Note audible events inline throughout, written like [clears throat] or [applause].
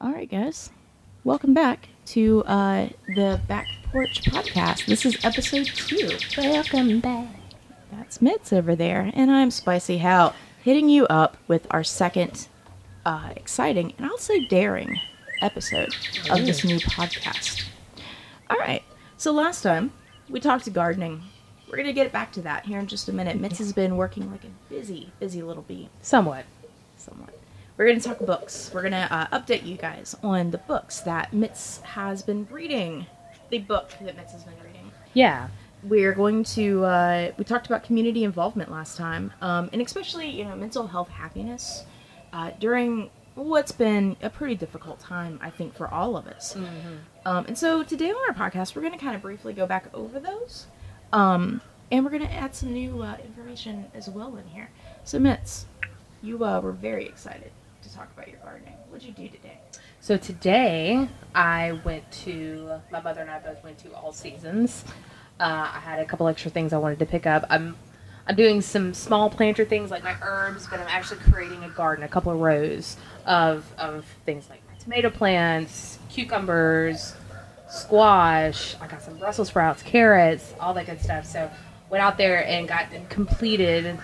All right, guys. Welcome back to uh, the Back Porch Podcast. This is episode two. Welcome back. That's Mitz over there, and I'm Spicy Hal, hitting you up with our second uh, exciting and also daring episode of this new podcast. All right. So last time we talked to gardening. We're gonna get back to that here in just a minute. Mitz has been working like a busy, busy little bee. Somewhat. somewhat. We're going to talk books. We're going to uh, update you guys on the books that Mitz has been reading. The book that Mitz has been reading. Yeah. We're going to, uh, we talked about community involvement last time, um, and especially, you know, mental health happiness uh, during what's been a pretty difficult time, I think, for all of us. Um, and so today on our podcast, we're going to kind of briefly go back over those. Um, and we're going to add some new uh, information as well in here. So, Mitz, you uh, were very excited to talk about your gardening. What'd you do today? So today I went to my mother and I both went to All Seasons. Uh, I had a couple extra things I wanted to pick up. I'm I'm doing some small planter things like my herbs, but I'm actually creating a garden, a couple of rows of of things like my tomato plants, cucumbers, squash. I got some Brussels sprouts, carrots, all that good stuff. So went out there and got completed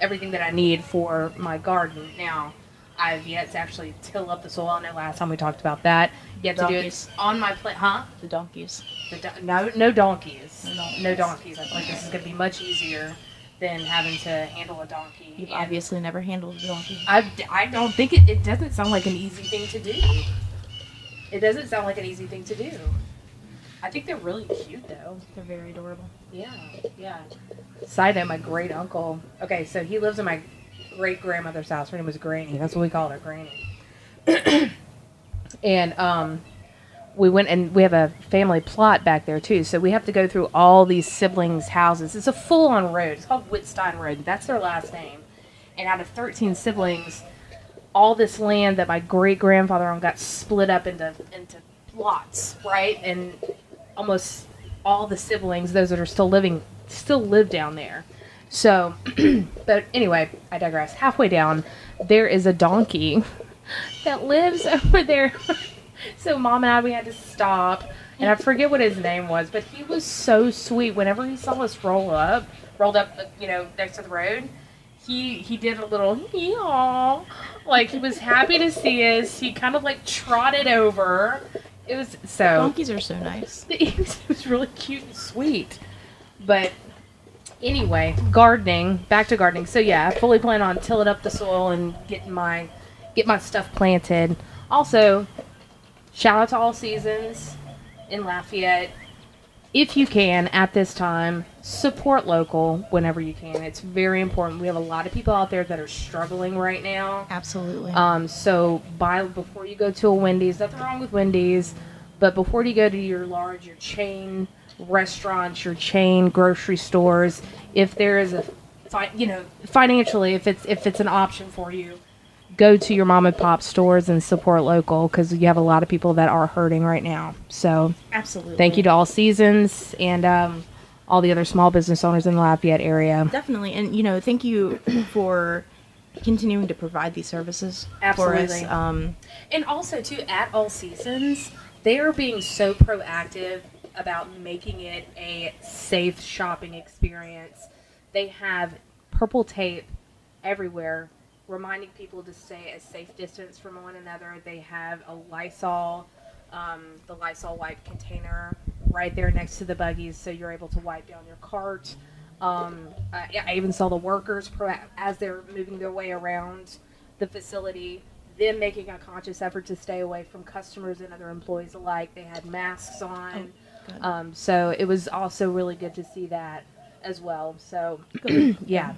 everything that I need for my garden. Now I've yet to actually till up the soil. I know last time we talked about that. You have to do Donkeys. it on my plant, huh? The donkeys. The don- no, no donkeys. No donkeys. No donkeys. I feel like this is going to be much easier than having to handle a donkey. You've And obviously never handled a donkey. I, I don't think it, it doesn't sound like an easy thing to do. It doesn't sound like an easy thing to do. I think they're really cute though. They're very adorable. Yeah, yeah. Side note, my great uncle. Okay, so he lives in my great grandmother's house. Her name was Granny. That's what we called her, Granny. [clears throat] and um, we went and we have a family plot back there too. So we have to go through all these siblings' houses. It's a full-on road. It's called Whitstein Road. That's their last name. And out of 13 siblings, all this land that my great grandfather owned got split up into into lots, right? And almost all the siblings, those that are still living, still live down there. So, [clears throat] but anyway, I digress. Halfway down, there is a donkey [laughs] that lives over there. [laughs] so, mom and I, we had to stop, and I forget what his name was, but he was so sweet. Whenever he saw us roll up, rolled up, uh, you know, next to the road, he he did a little yaw, like he was happy to see us. He kind of like trotted over. It was so Donkeys are so nice. [laughs] it was really cute and sweet. But anyway, gardening. Back to gardening. So yeah, I fully plan on tilling up the soil and getting my get my stuff planted. Also, shout out to all seasons in Lafayette. If you can at this time, support local whenever you can. It's very important. We have a lot of people out there that are struggling right now. Absolutely. Um, so buy before you go to a Wendy's. Nothing wrong with Wendy's, but before you go to your large, your chain restaurants, your chain grocery stores, if there is a, fi- you know, financially, if it's if it's an option for you, go to your mom and pop stores and support local because you have a lot of people that are hurting right now. So Absolutely. thank you to all seasons and um, all the other small business owners in the Lafayette area. Definitely, and you know, thank you for continuing to provide these services for us. Um, And also, too, at all seasons, they are being so proactive about making it a safe shopping experience. They have purple tape everywhere, reminding people to stay a safe distance from one another. They have a Lysol, um, the Lysol wipe container right there next to the buggies, so you're able to wipe down your cart. Um, I, I even saw the workers as they're moving their way around the facility, them making a conscious effort to stay away from customers and other employees alike. They had masks on. Good. um, so it was also really good to see that as well. So, [clears throat] yeah.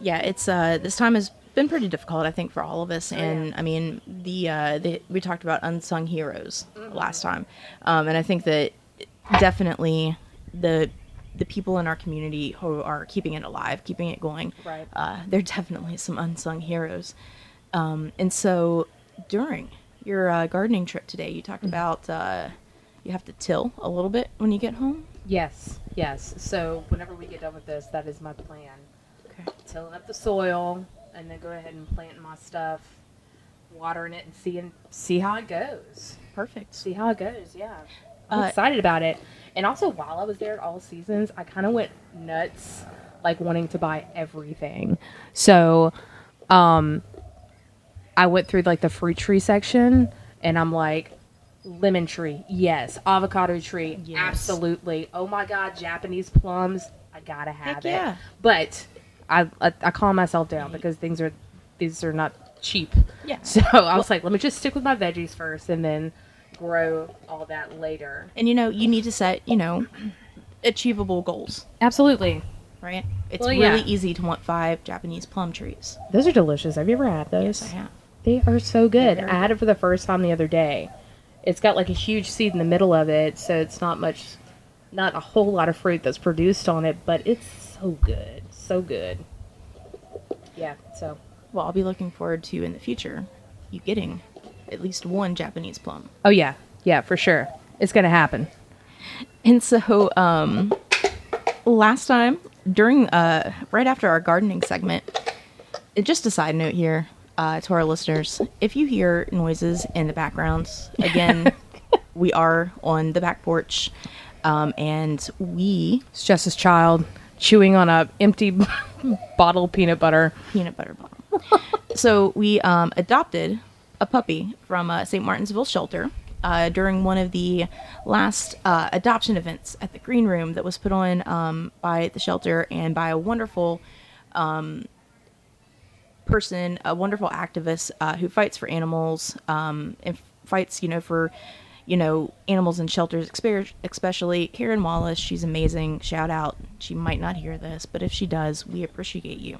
yeah, it's uh, this time has been pretty difficult, I think, for all of us. Oh, and yeah. I mean, the, uh, the we talked about unsung heroes last time, um, and I think that definitely the the people in our community who are keeping it alive, keeping it going, Right. uh, they're definitely some unsung heroes. Um, and so during your uh, gardening trip today, you Mm-hmm. talked about uh, you have to till a little bit when you get home. Yes, yes. So whenever we get done with this, that is my plan. Okay. Tilling up the soil and then go ahead and plant my stuff watering it and seeing see how it goes. Perfect. See how it goes. Yeah, I'm Uh, excited about it. And also, while I was there at all seasons, I kind of went nuts, like wanting to buy everything. So, um, I went through like the fruit tree section, and I'm like, lemon tree, yes. Avocado tree, Yes. absolutely. Oh my god, Japanese plums, I gotta have Heck it. yeah. But I, I I calm myself down because things are these are not cheap. Yeah. [laughs] So I was like, let me just stick with my veggies first, and then grow all that later. And you know, you need to set, you know, achievable goals, Absolutely. right? It's Well, really yeah. easy to want five Japanese plum trees. Those are delicious. Have you ever had those? Yes, I have. They are so good. I had it for the first time the other day. It's got like a huge seed in the middle of it, so it's not much, not a whole lot of fruit that's produced on it, but it's so good. So good. Yeah, so. Well, I'll be looking forward to in the future you getting at least one Japanese plum. Oh, yeah. Yeah, for sure. It's going to happen. And so, um, last time during, uh, right after our gardening segment, just a side note here uh, to our listeners: if you hear noises in the backgrounds, again, [laughs] we are on the back porch, um, and we It's just his child chewing on a empty [laughs] bottle peanut butter. peanut butter bottle. so we um, adopted a puppy from uh, St. Martinsville Shelter uh, during one of the last uh, adoption events at the Green Room that was put on um, by the shelter and by a wonderful um, person, a wonderful activist uh, who fights for animals um, and fights, you know, for you know animals in shelters, especially Karen Wallace. She's amazing. Shout out. She might not hear this, but if she does, we appreciate you.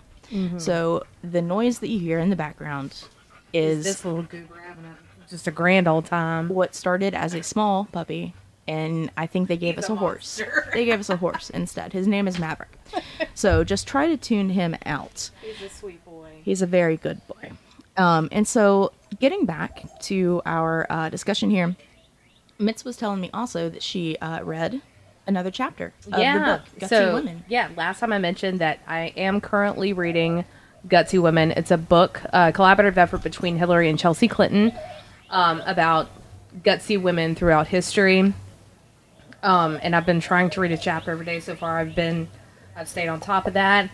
So the noise that you hear in the background is This little goober having a, just a grand old time. what started as a small puppy, and I think they gave He's us a a horse. [laughs] they gave us a horse instead. His name is Maverick. So [laughs] just try to tune him out. He's a sweet boy. He's a very good boy. Um, and so, getting back to our uh, discussion here, Mitz was telling me also that she uh, read another chapter of the book, Gutsy so Women. yeah, last time I mentioned that I am currently reading Gutsy Women. It's a book, a collaborative effort between Hillary and Chelsea Clinton um, about gutsy women throughout history. Um, and I've been trying to read a chapter every day so far. I've been, I've stayed on top of that.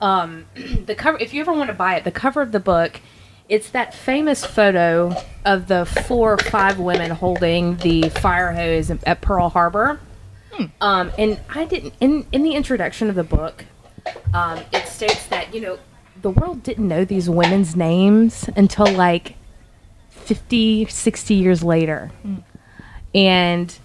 Um, [clears throat] the cover, if you ever want to buy it, the cover of the book, it's that famous photo of the four or five women holding the fire hose at Pearl Harbor. Um, and I didn't in in the introduction of the book, um, it states that you know the world didn't know these women's names until like 50, 60 years later, and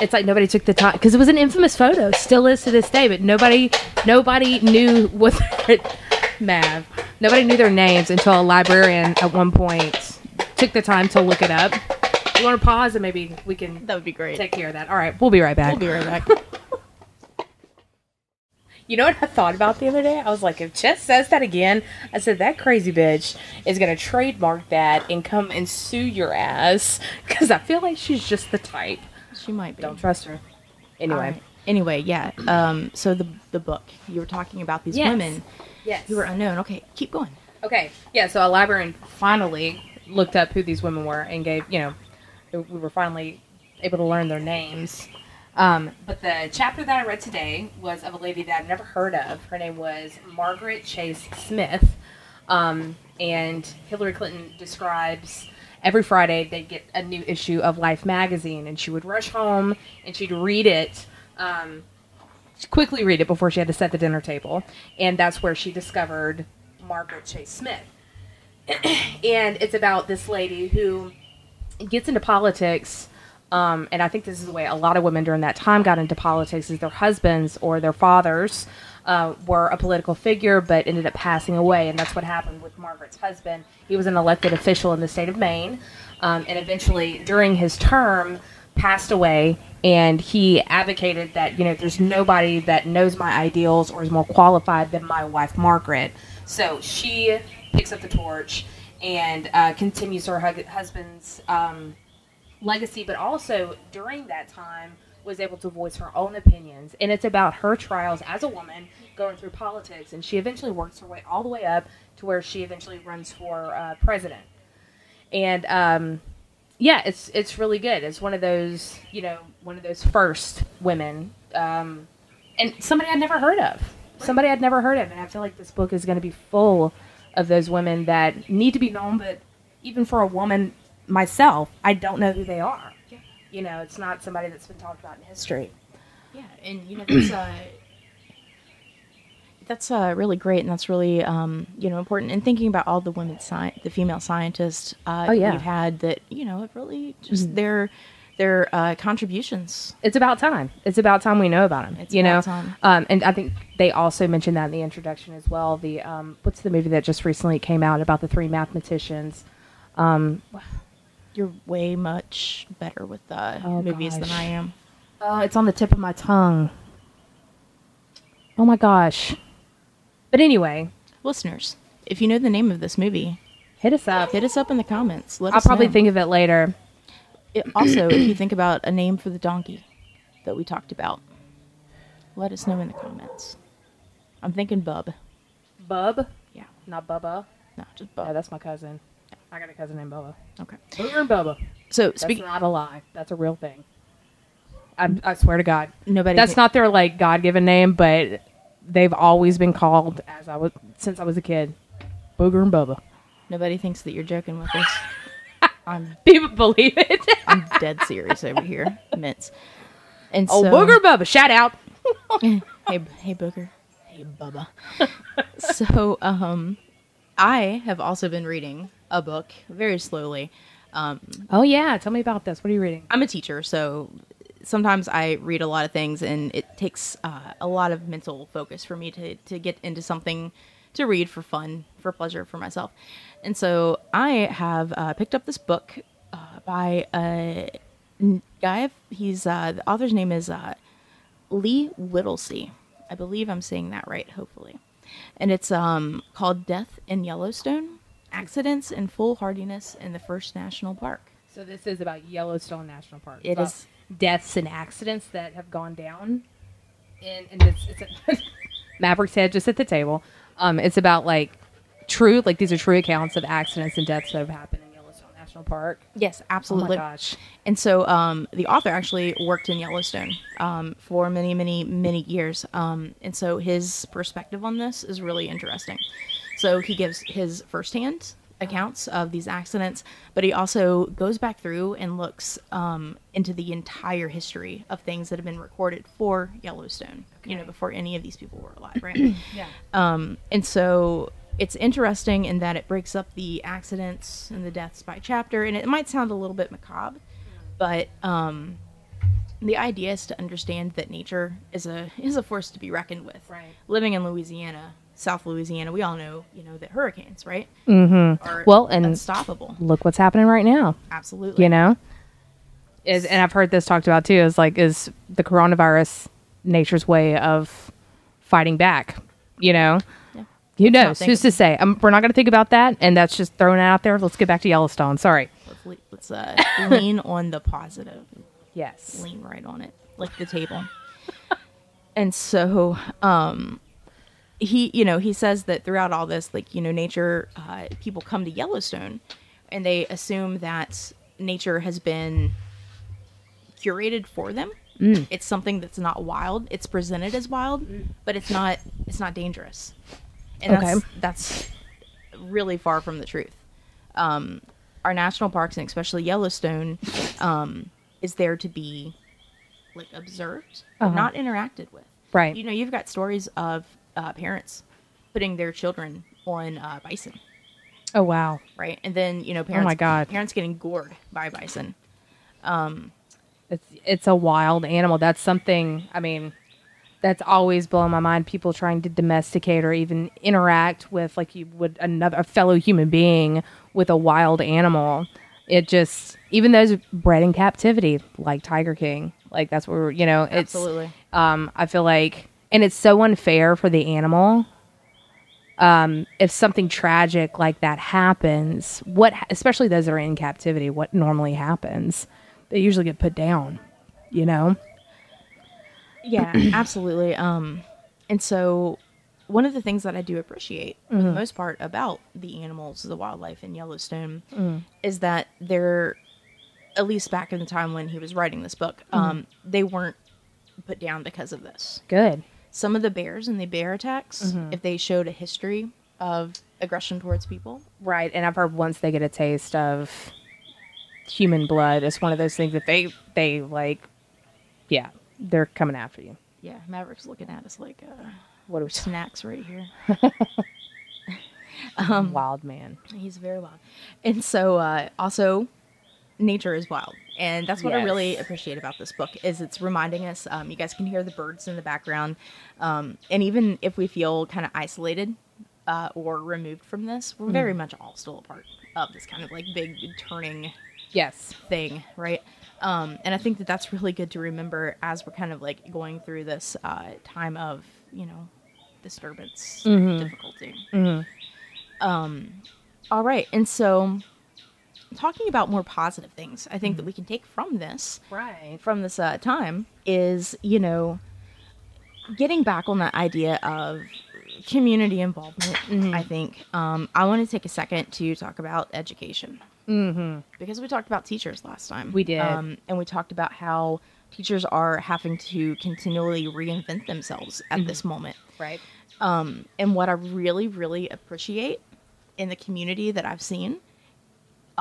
it's like nobody took the time because it was an infamous photo, still is to this day, but nobody nobody knew what their, [laughs] Mav nobody knew their names until a librarian at one point took the time to look it up. You want to pause and maybe we can That would be great. take care of that. All right, we'll be right back. We'll be right back. [laughs] You know what I thought about the other day? I was like, if Jess says that again, I said that crazy bitch is gonna trademark that and come and sue your ass because I feel like she's just the type. She might be. Don't trust her. Anyway, right. Anyway, yeah. Um, so the the book you were talking about these Yes. women yes. who were unknown. Okay, keep going. Okay, yeah. So a librarian finally looked up who these women were and gave you know we were finally able to learn their names. Um, but the chapter that I read today was of a lady that I'd never heard of. Her name was Margaret Chase Smith, um, and Hillary Clinton describes every Friday they'd get a new issue of Life magazine, and she would rush home and she'd read it. Um, quickly read it before she had to set the dinner table, and that's where she discovered Margaret Chase Smith. [clears throat] and it's about this lady who gets into politics. Um, and I think this is the way a lot of women during that time got into politics: is their husbands or their fathers uh, were a political figure, but ended up passing away, and that's what happened with Margaret's husband. He was an elected official in the state of Maine, um, and eventually, during his term, passed away. And he advocated that you know there's nobody that knows my ideals or is more qualified than my wife Margaret. So she picks up the torch and uh, continues her husband's um, legacy, but also during that time was able to voice her own opinions. And it's about her trials as a woman going through politics. And she eventually works her way all the way up to where she eventually runs for uh, president. and um, yeah, it's it's really good. It's one of those you know one of those first women, um, and somebody I'd never heard of. Somebody I'd never heard of, and I feel like this book is going to be full of those women that need to be known. But even for a woman myself, I don't know who they are. You know, it's not somebody that's been talked about in history. Yeah, and you know that's uh, that's uh, really great, and that's really um, you know important. And thinking about all the women, sci- the female scientists uh, Oh, yeah. Mm-hmm. we've had that you know have really just their their uh, contributions. it's about time. It's about time we know about them. It's you about know, time. Um, and I think they also mentioned that in the introduction as well. The um, what's the movie that just recently came out about the three mathematicians? Um, You're way much better with uh, Oh, movies than. I am. uh, it's on the tip of my tongue. Oh my gosh! But anyway, Listeners, if you know the name of this movie, hit us up. hit us up in the comments. Let I'll probably know. think of it later. It, also, if you think about a name for the donkey that we talked about, let us know in the comments. I'm thinking Bub. Bub, Yeah, not Bubba. no, just Oh, Bub. that's my cousin. I got a cousin named Bubba. Okay. Booger and Bubba. So That's speaking, not a lie. That's a real thing. I, I swear to God. nobody. That's thi- not their like God given name, but they've always been called as I was since I was a kid. Booger and Bubba. Nobody thinks that you're joking with us. [laughs] I'm People believe it. [laughs] I'm dead serious over here, Mitz. And oh, so, Booger and Bubba. Shout out. [laughs] hey, hey, Booger. Hey, Bubba. so, um, I have also been reading a book very slowly. Um, Oh yeah, tell me about this. What are you reading? I'm a teacher, so sometimes I read a lot of things, and it takes uh, a lot of mental focus for me to to get into something to read for fun, for pleasure, for myself. And so I have uh, picked up this book uh, by a guy. He's uh, the author's name is uh, Lee Whittlesey. I believe I'm saying that right. Hopefully, and it's um, called Death in Yellowstone: Accidents and Foolhardiness in the First National Park. So this is about Yellowstone National Park. It is deaths and accidents that have gone down. And, and it's, it's a, [laughs] Maverick's head just at the table. Um, it's about like true, like these are true accounts of accidents and deaths that have happened in Yellowstone National Park. Yes, Oh absolutely. my gosh. And so um, the author actually worked in Yellowstone um, for many, many, many years. Um, and so his perspective on this is really interesting. So he gives his firsthand accounts of these accidents, but he also goes back through and looks um, into the entire history of things that have been recorded for Yellowstone, you know, before any of these people were alive, right? [clears throat] Yeah. Um, and so it's interesting in that it breaks up the accidents and the deaths by chapter, and it might sound a little bit macabre, but um, the idea is to understand that nature is a is a force to be reckoned with. Right. Living in Louisiana, South Louisiana, we all know you know that hurricanes, right, Mm-hmm. are Well, and- unstoppable. Look what's happening right now. Absolutely. You know, is and I've heard this talked about too. Is like is the coronavirus nature's way of fighting back? You know, Yeah. who knows? Who's to say? Um, we're not going to think about that, and that's just thrown out there. Let's get back to Yellowstone. Sorry. Let's, let's uh, [laughs] lean on the positive. Yes. lean right on it, like the table. [laughs] and so, um, he, you know, he says that throughout all this, like, you know, nature, uh, people come to Yellowstone and they assume that nature has been curated for them. It's something that's not wild. It's presented as wild, but it's not. It's not dangerous, and that's Okay. that's really far from the truth. Um, our national parks, and especially Yellowstone, um, is there to be like observed, Uh-huh. not interacted with. Right. You know, you've got stories of uh, parents putting their children on uh, bison, Oh wow. right? And then you know, parents, my God. parents getting gored by bison. Um, It's it's a wild animal. That's something. I mean, that's always blown my mind. People trying to domesticate or even interact with like you would another a fellow human being with a wild animal. It just even those bred in captivity, like Tiger King, like that's where you know it's. Absolutely. Um, I feel like, and it's so unfair for the animal. Um, if something tragic like that happens, what, especially those that are in captivity, what normally happens? They usually get put down, you know? Yeah, [clears throat] absolutely. Um, and so one of the things that I do appreciate for the most part about the animals, the wildlife in Yellowstone, is that they're, at least back in the time when he was writing this book, um, they weren't put down because of this. Good. Some of the bears and the bear attacks, if they showed a history of aggression towards people, Right, and I've heard once they get a taste of human blood, it's one of those things that they they like. Yeah, they're coming after you. yeah, Maverick's looking at us like uh, What are we snacks right here. [laughs] wild man? He's very wild. And so uh, also nature is wild. And that's what I really appreciate about this book is it's reminding us um, you guys can hear the birds in the background. Um, and even if we feel kind of isolated uh, or removed from this, we're very much all still a part of this kind of like big turning Yes. thing, right? Um, and I think that that's really good to remember as we're kind of like going through this uh, time of, you know, disturbance, difficulty. Um, all right. And so, talking about more positive things, I think that we can take from this, Right. from this uh, time, is, you know, getting back on that idea of community involvement. I think um, I want to take a second to talk about education Mm-hmm. because we talked about teachers last time. We did. um, and we talked about how teachers are having to continually reinvent themselves at this moment. Right. Um, and what I really, really appreciate in the community that I've seen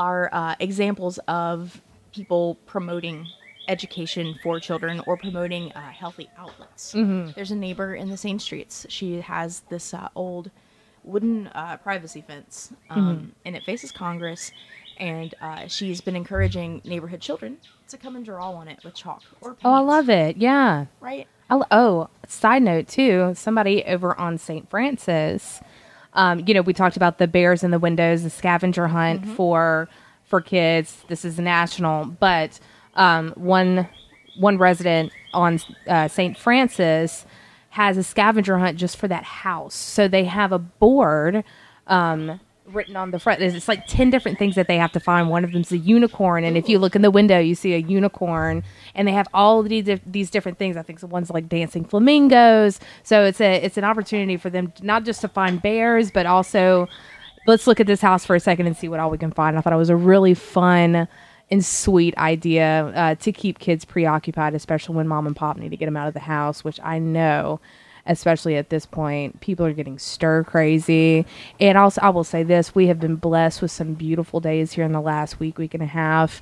are uh, examples of people promoting education for children or promoting uh, healthy outlets. There's a neighbor in the same streets. She has this uh, old wooden uh, privacy fence, um, and it faces Congress. And uh, she's been encouraging neighborhood children to come and draw on it with chalk or paint. Oh, I love it. Yeah. right. I lo- oh, side note too. Somebody over on St. Francis, um, you know, we talked about the bears in the windows, the scavenger hunt for for kids. This is national, but um, one one resident on uh, St. Francis has a scavenger hunt just for that house. So they have a board. Um, written on the front. It's like 10 different things that they have to find. One of them's a unicorn and if you look in the window you see a unicorn and they have all these, these different things. I think the one's like dancing flamingos. So it's a it's an opportunity for them not just to find bears but also let's look at this house for a second and see what all we can find. I thought it was a really fun and sweet idea uh, to keep kids preoccupied especially when mom and pop need to get them out of the house which i know especially at this point people are getting stir crazy. And also i will say this we have been blessed with some beautiful days here in the last week week and a half.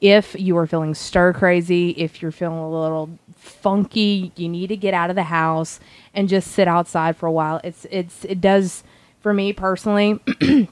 If you are feeling stir crazy if you're feeling a little funky you need to get out of the house and just sit outside for a while. It's it's it does for me personally [clears throat]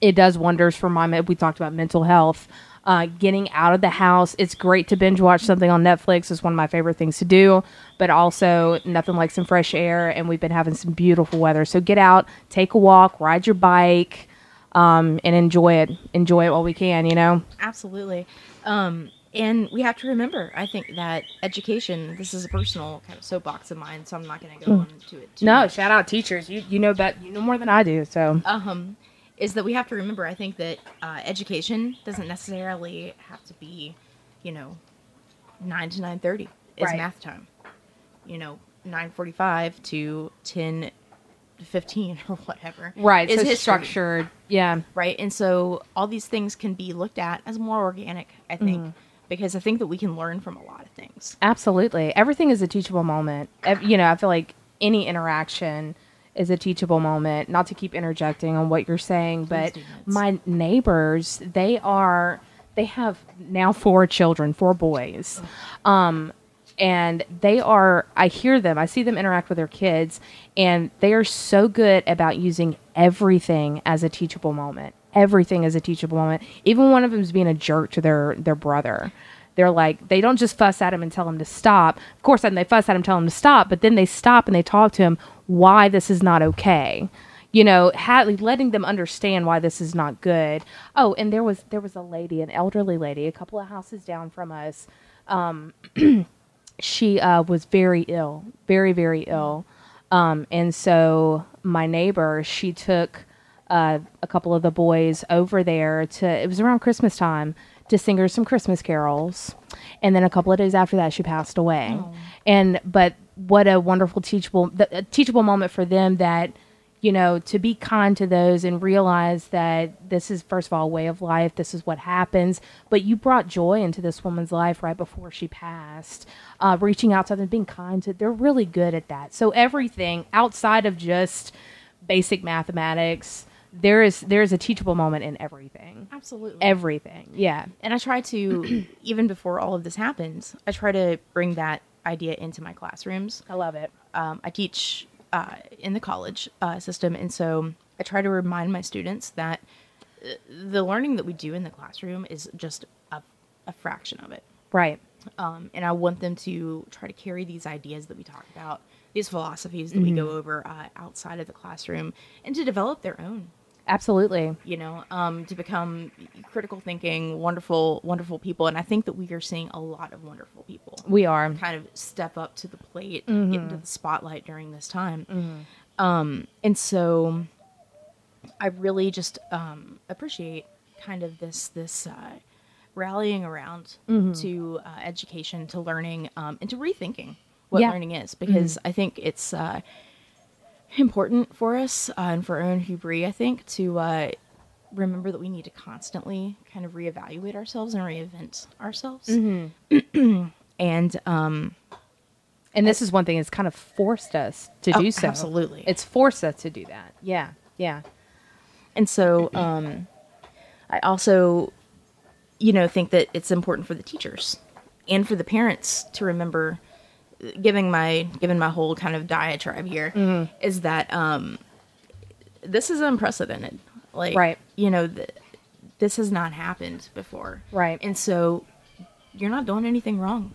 it does wonders for my we talked about mental health uh, getting out of the house. It's great to binge watch something on netflix. Is one of my favorite things to do but also nothing like some fresh air and we've been having some beautiful weather. So get out take a walk ride your bike um, and enjoy it. Enjoy it while we can you know? Absolutely. Um, and we have to remember, I think that education, this is a personal kind of soapbox of mine, so I'm not going to go into it too no much. shout out teachers. You you know that you know more than i do so. Um, is that we have to remember, I think that uh, education doesn't necessarily have to be, you know, 9 to 9.30 is Right. math time. You know, 9.45 to 10 15 [laughs] or whatever. right is so history. structured yeah right? And so all these things can be looked at as more organic, I think, because I think that we can learn from a lot of things. Absolutely. Everything is a teachable moment. You know, I feel like any interaction is a teachable moment. Not to keep interjecting on what you're saying, but my neighbors, they are they have now four children, four boys. Um and they are I hear them, I see them interact with their kids and they are so good about using everything as a teachable moment. Everything is a teachable moment. Even one of them is being a jerk to their their brother they're like they don't just fuss at him and tell him to stop. Of course then they fuss at him tell him to stop but then they stop and they talk to him why this is not okay. You know ha- letting them understand why this is not good. Oh and there was there was a lady an elderly lady a couple of houses down from us. Um [clears throat] she uh, was very ill very very ill. Um, and so my neighbor she took uh, a couple of the boys over there to. It was around Christmas time to sing her some Christmas carols, and then a couple of days after that, she passed away. And but what a wonderful teachable a teachable moment for them that you know, to be kind to those and realize that this is, first of all, a way of life. This is what happens. But you brought joy into this woman's life right before she passed. Uh, reaching out to them, being kind to they're really good at that. So everything outside of just basic mathematics, there is there is a teachable moment in everything. Absolutely. Everything. Yeah. and I try to, [clears throat] even before all of this happens, I try to bring that idea into my classrooms. I love it. Um, I teach uh, in the college uh, system, and so I try to remind my students that uh, the learning that we do in the classroom is just a, a fraction of it. Right. Um, and I want them to try to carry these ideas that we talk about, these philosophies that we go over uh, outside of the classroom, and to develop their own Absolutely. you know, um, to become critical thinking, wonderful, wonderful people. And I think that we are seeing a lot of wonderful people We are. kind of step up to the plate, get into the spotlight during this time. Um, and so I really just um, appreciate kind of this this uh, rallying around to uh, education, to learning, um, and to rethinking what Yeah. learning is, because I think it's uh, important for us uh, and for our own hubris, I think, to uh, remember that we need to constantly kind of reevaluate ourselves and reinvent ourselves. [clears throat] and um, And this is one thing that's kind of forced us to Oh, do so. absolutely. It's forced us to do that. Yeah. Yeah. And so um, I also, you know, think that it's important for the teachers and for the parents to remember, giving my given my whole kind of diatribe here, is that um, this is unprecedented. Like, Right. you know, th- this has not happened before. Right. And so you're not doing anything wrong.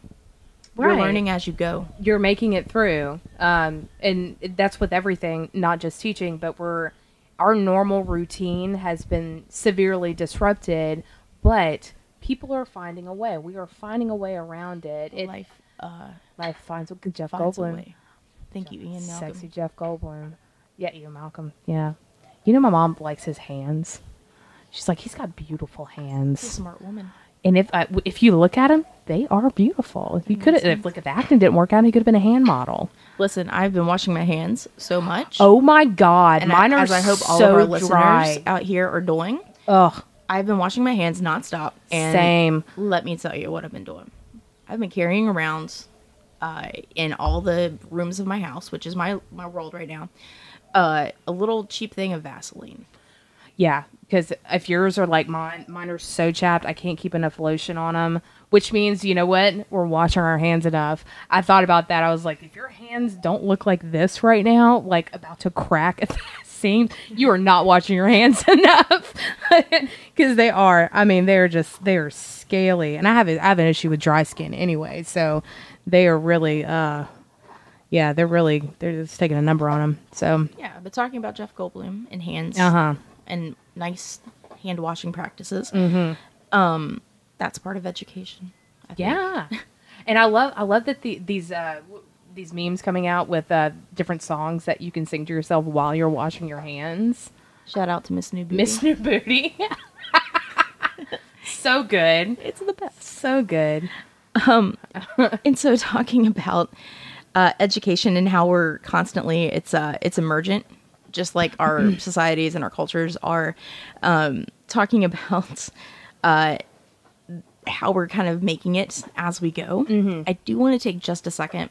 You're learning as you go. you're making it through um, and that's with everything not just teaching but we're our normal routine has been severely disrupted but people are finding a way we are finding a way around it, it Life uh, life finds a jeff finds a goldblum way. Thank you, Ian Malcolm. sexy jeff goldblum yeah ian malcolm yeah you know my mom likes his hands she's like he's got beautiful a hands smart woman. and if I, if you look at him they are beautiful if you could have if like if the acting didn't work out he could have been a hand model Listen, I've been washing my hands so much. Oh my god, and mine I, are as I hope all so of our listeners dry. out here are doing. Ugh, I've been washing my hands nonstop. And same. Let me tell you what I've been doing. I've been carrying around uh, in all the rooms of my house, which is my my world right now, uh, a little cheap thing of Vaseline. Yeah, because if yours are like mine, mine are so chapped, I can't keep enough lotion on them. Which means, you know what? We're washing our hands enough. I thought about that. I was like, if your hands don't look like this right now, like about to crack at you are not washing your hands [laughs] enough. [laughs] Because they are. I mean, they're just they are scaly, and I have a, I have an issue with dry skin anyway. So they are really, uh, yeah, they're really they're just taking a number on them. So Yeah, but talking about Jeff Goldblum and hands uh huh. and nice hand washing practices, um, that's part of education. I think. Yeah, [laughs] and I love I love that the, these uh, these memes coming out with uh, different songs that you can sing to yourself while you're washing your hands. Shout out to Miss New Booty. Miss New Booty, [laughs] so good, it's the best. so good. [laughs] and so talking about uh, education and how we're constantly it's uh it's emergent just like our societies and our cultures are um, talking about uh, how we're kind of making it as we go i do want to take just a second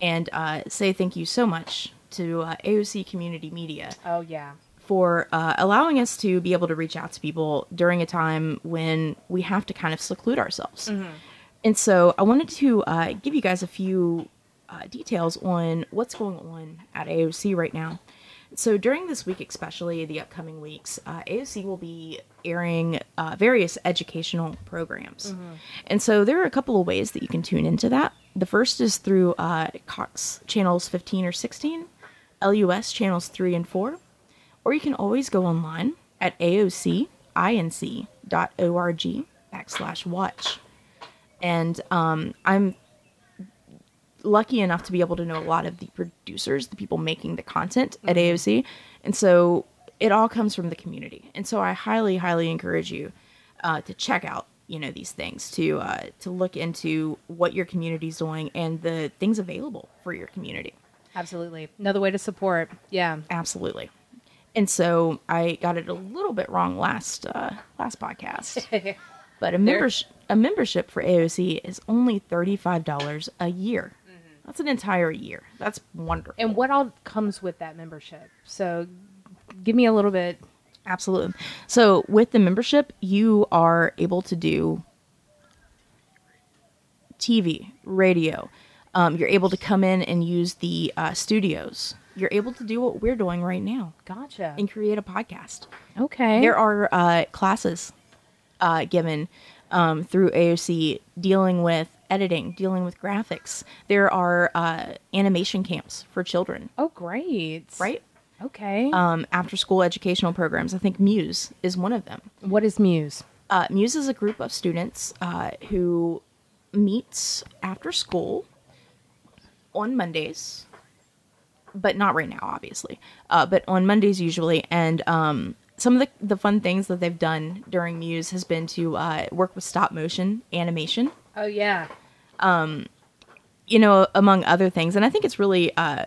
and uh, say thank you so much to uh, aoc community media Oh yeah, for uh, allowing us to be able to reach out to people during a time when we have to kind of seclude ourselves. And so I wanted to uh, give you guys a few uh, details on what's going on at AOC right now. So during this week, especially the upcoming weeks, uh, AOC will be airing uh, various educational programs. And so there are a couple of ways that you can tune into that. The first is through uh, Cox channels 15 or 16, LUS channels 3 and 4, or you can always go online at aocinc.org backslash watch. And um, I'm lucky enough to be able to know a lot of the producers, the people making the content at AOC. And so it all comes from the community, and so I highly, highly encourage you uh, to check out you know these things to uh, to look into what your community's doing and the things available for your community. Absolutely. Another way to support. Yeah. Absolutely. And so I got it a little bit wrong last uh, last podcast, [laughs] but a membership a membership for AOC is only thirty five dollars a year. That's an entire year. That's wonderful. and what all comes with that membership? So give me a little bit. Absolutely. So with the membership, you are able to do TV, radio. Um, you're able to come in and use the uh, studios. You're able to do what we're doing right now Gotcha. and create a podcast. Okay. There are uh, classes uh, given um, through AOC dealing with editing, dealing with graphics. There are uh, animation camps for children, oh, great. right? Okay. Um, after school educational programs. I think Muse is one of them. what is Muse? Uh, Muse is a group of students uh, who meets after school on Mondays, but not right now, obviously. Uh, but on Mondays usually, and um, some of the the fun things that they've done during Muse has been to uh, work with stop motion animation. Oh yeah. you know, among other things. And I think it's really uh,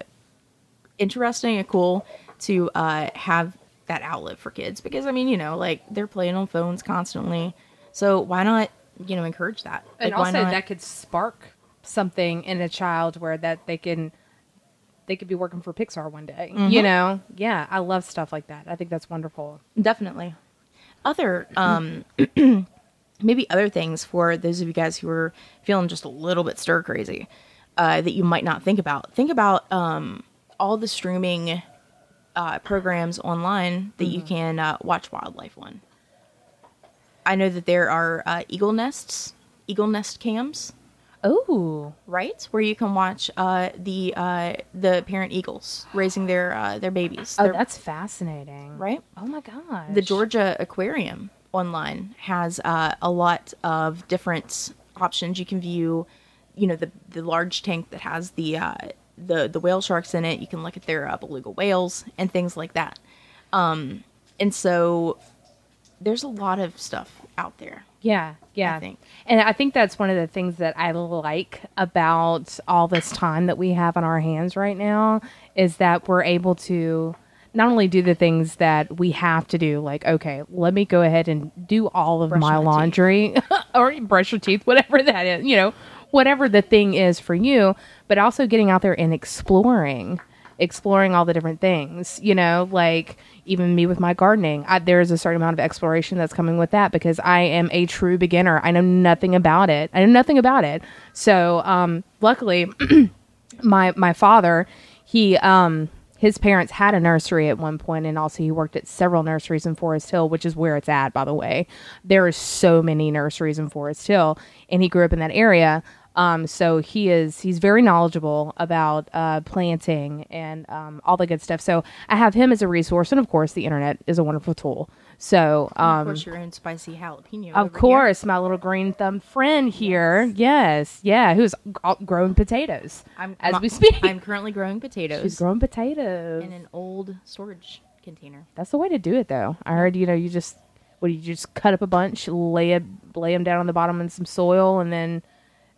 interesting and cool to uh, have that outlet for kids because, I mean, you know, like they're playing on phones constantly. So why not, you know, encourage that? And Like, why also that could spark something in a child where that they can they could be working for Pixar one day. You know? Yeah, I love stuff like that. I think that's wonderful. definitely. Other, um, [clears throat] maybe other things for those of you guys who are feeling just a little bit stir crazy uh, that you might not think about. Think about um, all the streaming uh, programs online that you can uh, watch wildlife on. I know that there are uh, eagle nests, eagle nest cams, Oh. right, where you can watch uh, the uh, the parent eagles raising their uh, their babies. Oh, Their- that's fascinating. right. Oh my god. The Georgia Aquarium online has uh, a lot of different options. You can view, you know, the the large tank that has the uh, the the whale sharks in it. You can look at their uh, beluga whales and things like that. Um, and so there's a lot of stuff out there. Yeah, yeah. think. And I think that's one of the things that I like about all this time that we have on our hands right now is that we're able to not only do the things that we have to do, like, okay, let me go ahead and do all of Brush my my laundry [laughs] or brush your teeth, whatever that is, you know, whatever the thing is for you, but also getting out there and exploring exploring all the different things you know like even me with my gardening. I, there's a certain amount of exploration that's coming with that because i am a true beginner. I know nothing about it. I know nothing about it. So um luckily [clears throat] my my father he um his parents had a nursery at one point and also he worked at several nurseries in forest hill which is where it's at by the way. There are so many nurseries in forest hill and he grew up in that area um, so he is he's very knowledgeable about uh, planting and um, all the good stuff so i have him as a resource and of course the internet is a wonderful tool so of um, course, your own spicy jalapeno. of over here. course, my little green thumb friend here. Yes, yeah, who's growing potatoes I'm, as my- we speak. I'm currently growing potatoes She's growing potatoes. in an old storage container. That's the way to do it, though. I heard you know you just what you just cut up a bunch, lay it, lay them down on the bottom in some soil, and then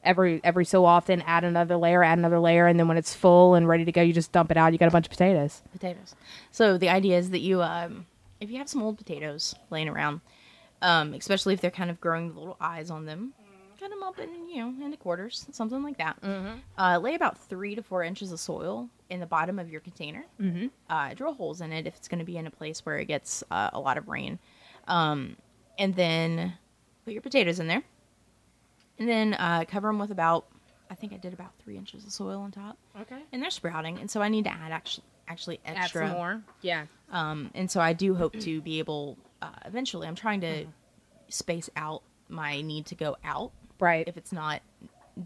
every every so often add another layer, add another layer, and then when it's full and ready to go, you just dump it out. You got a bunch of potatoes. potatoes. So the idea is that you, um, if you have some old potatoes laying around, um, especially if they're kind of growing the little eyes on them, cut them up in you know into quarters, something like that. Uh, lay about three to four inches of soil in the bottom of your container. Mm-hmm. Uh, drill holes in it if it's going to be in a place where it gets uh, a lot of rain, um, and then put your potatoes in there, and then uh, cover them with about. I think I did about three inches of soil on top, Okay. and they're sprouting, and so I need to add actually actually extra add more. Yeah. um, and so I do hope to be able uh, eventually. I'm trying to Mm-hmm. space out my need to go out Right. if it's not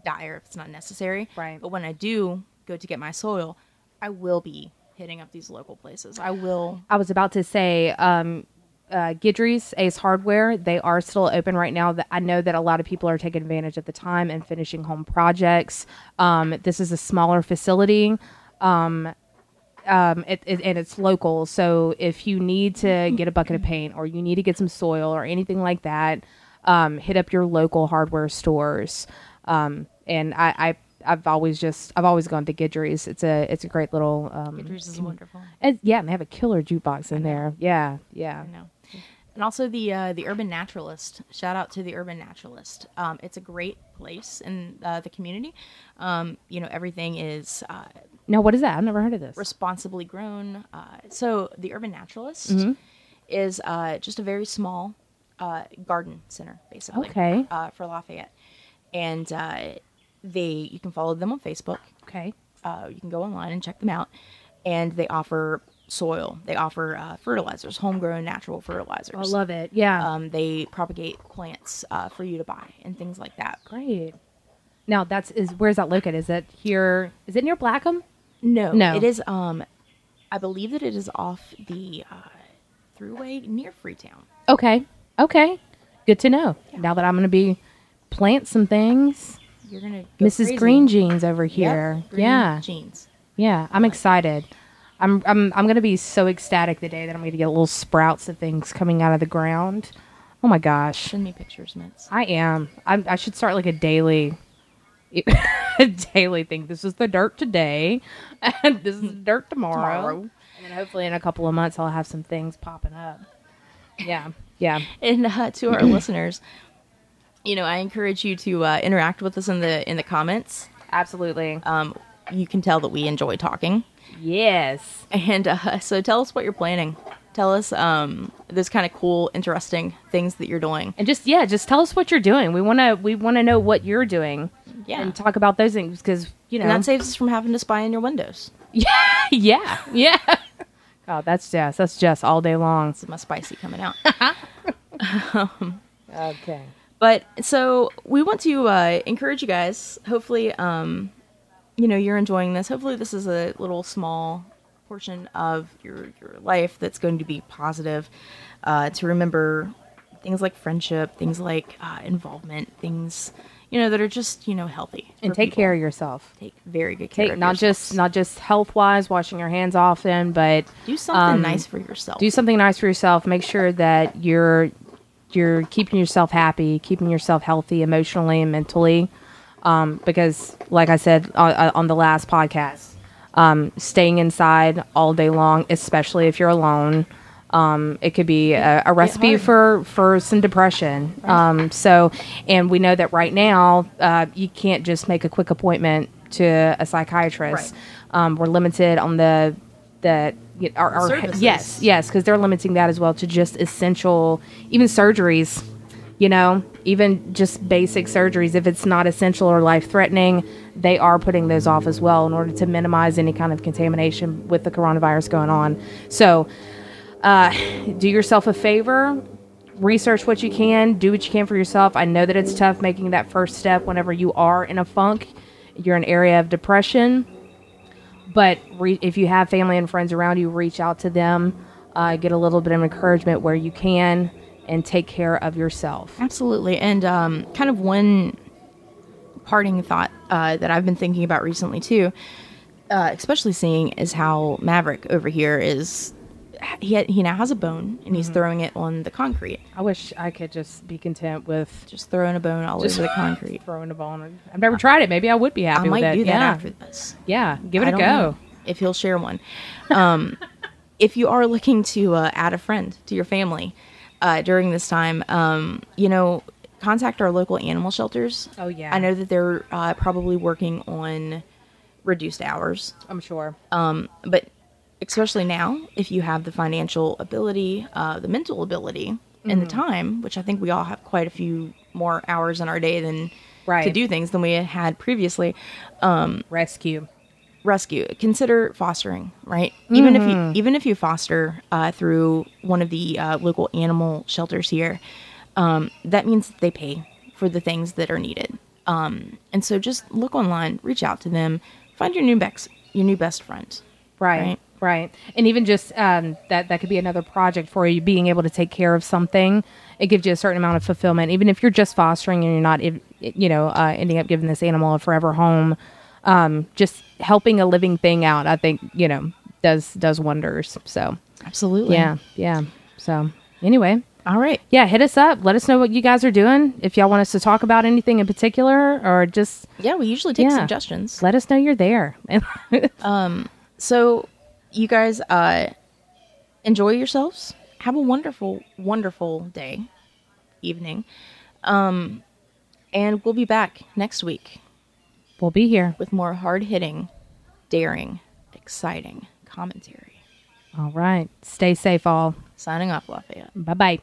dire, if it's not necessary. Right. But when I do go to get my soil, I will be hitting up these local places. I will. I was about to say, um, uh, Guidry's Ace Hardware, they are still open right now. I know that a lot of people are taking advantage of the time and finishing home projects. Um, this is a smaller facility. Um, um, it, it, and it's local. So if you need to get a bucket of paint or you need to get some soil or anything like that, um, hit up your local hardware stores. Um, and I, I I've always just I've always gone to Guidry's. It's a it's a great little um, is wonderful. and, yeah, and they have a killer jukebox in there. Yeah, yeah. I know. And also the uh, the Urban Naturalist. Shout out to the Urban Naturalist. Um, it's a great place in uh, the community. Um, you know, everything is uh, Now, what is that? I've never heard of this. responsibly grown. Uh, so the Urban Naturalist Mm-hmm. is uh, just a very small uh, garden center, basically. Okay. Uh, for Lafayette, and uh, they you can follow them on Facebook. Okay. uh, you can go online and check them out and they offer soil they offer uh, fertilizers homegrown natural fertilizers I love it. Yeah. um, they propagate plants uh, for you to buy and things like that Great. Now that's is where's that located? Is it here? Is it near Blackham? no No. it is um i believe that it is off the uh, throughway near freetown Okay. Okay. Good to know. Now that I'm going to be plant some things. you're gonna go Mrs. crazy. Green Jeans over Yep, here. green yeah. jeans Yeah. I'm excited. I'm I'm I'm going to be so ecstatic the day that I'm going to get little sprouts of things coming out of the ground. Oh my gosh. send me pictures Mitz I am. I'm, I should start like a daily, a [laughs] daily thing. This is the dirt today, [laughs] and this is the dirt tomorrow. Tomorrow. And then hopefully in a couple of months I'll have some things popping up. Yeah, yeah. and uh, to our [clears throat] listeners you know i encourage you to uh, interact with us in the in the comments Absolutely. um, you can tell that we enjoy talking yes. And uh, so tell us what you're planning. Tell us um, those kind of cool, interesting things that you're doing. And just yeah, just tell us what you're doing. We want to we want to know what you're doing. Yeah. And talk about those things because you know And that saves us from having to spy in your windows. [laughs] yeah yeah. Oh, that's Jess. That's Jess all day long. This is my spicy coming out. [laughs] [laughs] Okay. but so we want to uh, encourage you guys. Hopefully, um, you know, you're enjoying this. Hopefully, this is a little small portion of your your life that's going to be positive. Uh, to remember things like friendship, things like uh, involvement, things you know that are just you know healthy And take people. care of yourself. Take very good care. Take not just not just health wise, washing your hands often, but do something um, nice for yourself. do something nice for yourself. Make sure that you're you're keeping yourself happy, keeping yourself healthy emotionally and mentally. Um, because, like I said on, on the last podcast, um, staying inside all day long, especially if you're alone, um, it could be a, a recipe for for some depression. Um, so, and we know that right now, uh, you can't just make a quick appointment to a psychiatrist. Um, we're limited on the the our, our Services. yes yes because they're limiting that as well to just essential even surgeries you know even just basic surgeries if it's not essential or life threatening they are putting those off as well in order to minimize any kind of contamination with the coronavirus going on. So uh, do yourself a favor research what you can do what you can for yourself. I know that it's tough making that first step whenever you are in a funk you're in an area of depression but re- if you have family and friends around you reach out to them uh, get a little bit of encouragement where you can and take care of yourself Absolutely. And um, kind of one parting thought uh, that I've been thinking about recently too, uh, especially seeing is how Maverick over here is. He he now has a bone and he's throwing it on the concrete. i wish i could just be content with Just throwing a bone all over the concrete. [laughs] throwing a bone i've never tried it maybe i would be I happy might with it do that yeah after this. yeah give it I a go know if he'll share one. Um, [laughs] if you are looking to uh, add a friend to your family uh, during this time, um, you know, contact our local animal shelters. Oh, yeah. I know that they're uh, probably working on reduced hours, i'm sure but especially now, if you have the financial ability, uh, the mental ability, and Mm-hmm. the time, which I think we all have quite a few more hours in our day than right. to do things than we had previously rescue rescue consider fostering right? Even if Mm-hmm. you even if you foster uh, through one of the uh, local animal shelters here um, that means they pay for the things that are needed. Um, and so just look online reach out to them find your new best your new best friend right Right. right, and even just um, that that could be another project for you being able to take care of something. It gives you a certain amount of fulfillment. Even if you're just fostering and you're not you know uh, ending up giving this animal a forever home um, just helping a living thing out i think you know does does wonders. So Absolutely. yeah, yeah. So anyway, All right. yeah, hit us up. Let us know what you guys are doing. If y'all want us to talk about anything in particular, or just Yeah, we usually take Yeah. suggestions. let us know you're there. [laughs] Um so, you guys uh, enjoy yourselves. Have a wonderful, wonderful day, evening. Um, and we'll be back next week we'll be here. with more hard hitting, daring, exciting commentary. All right. Stay safe, all. Signing off, Lafayette. Bye bye.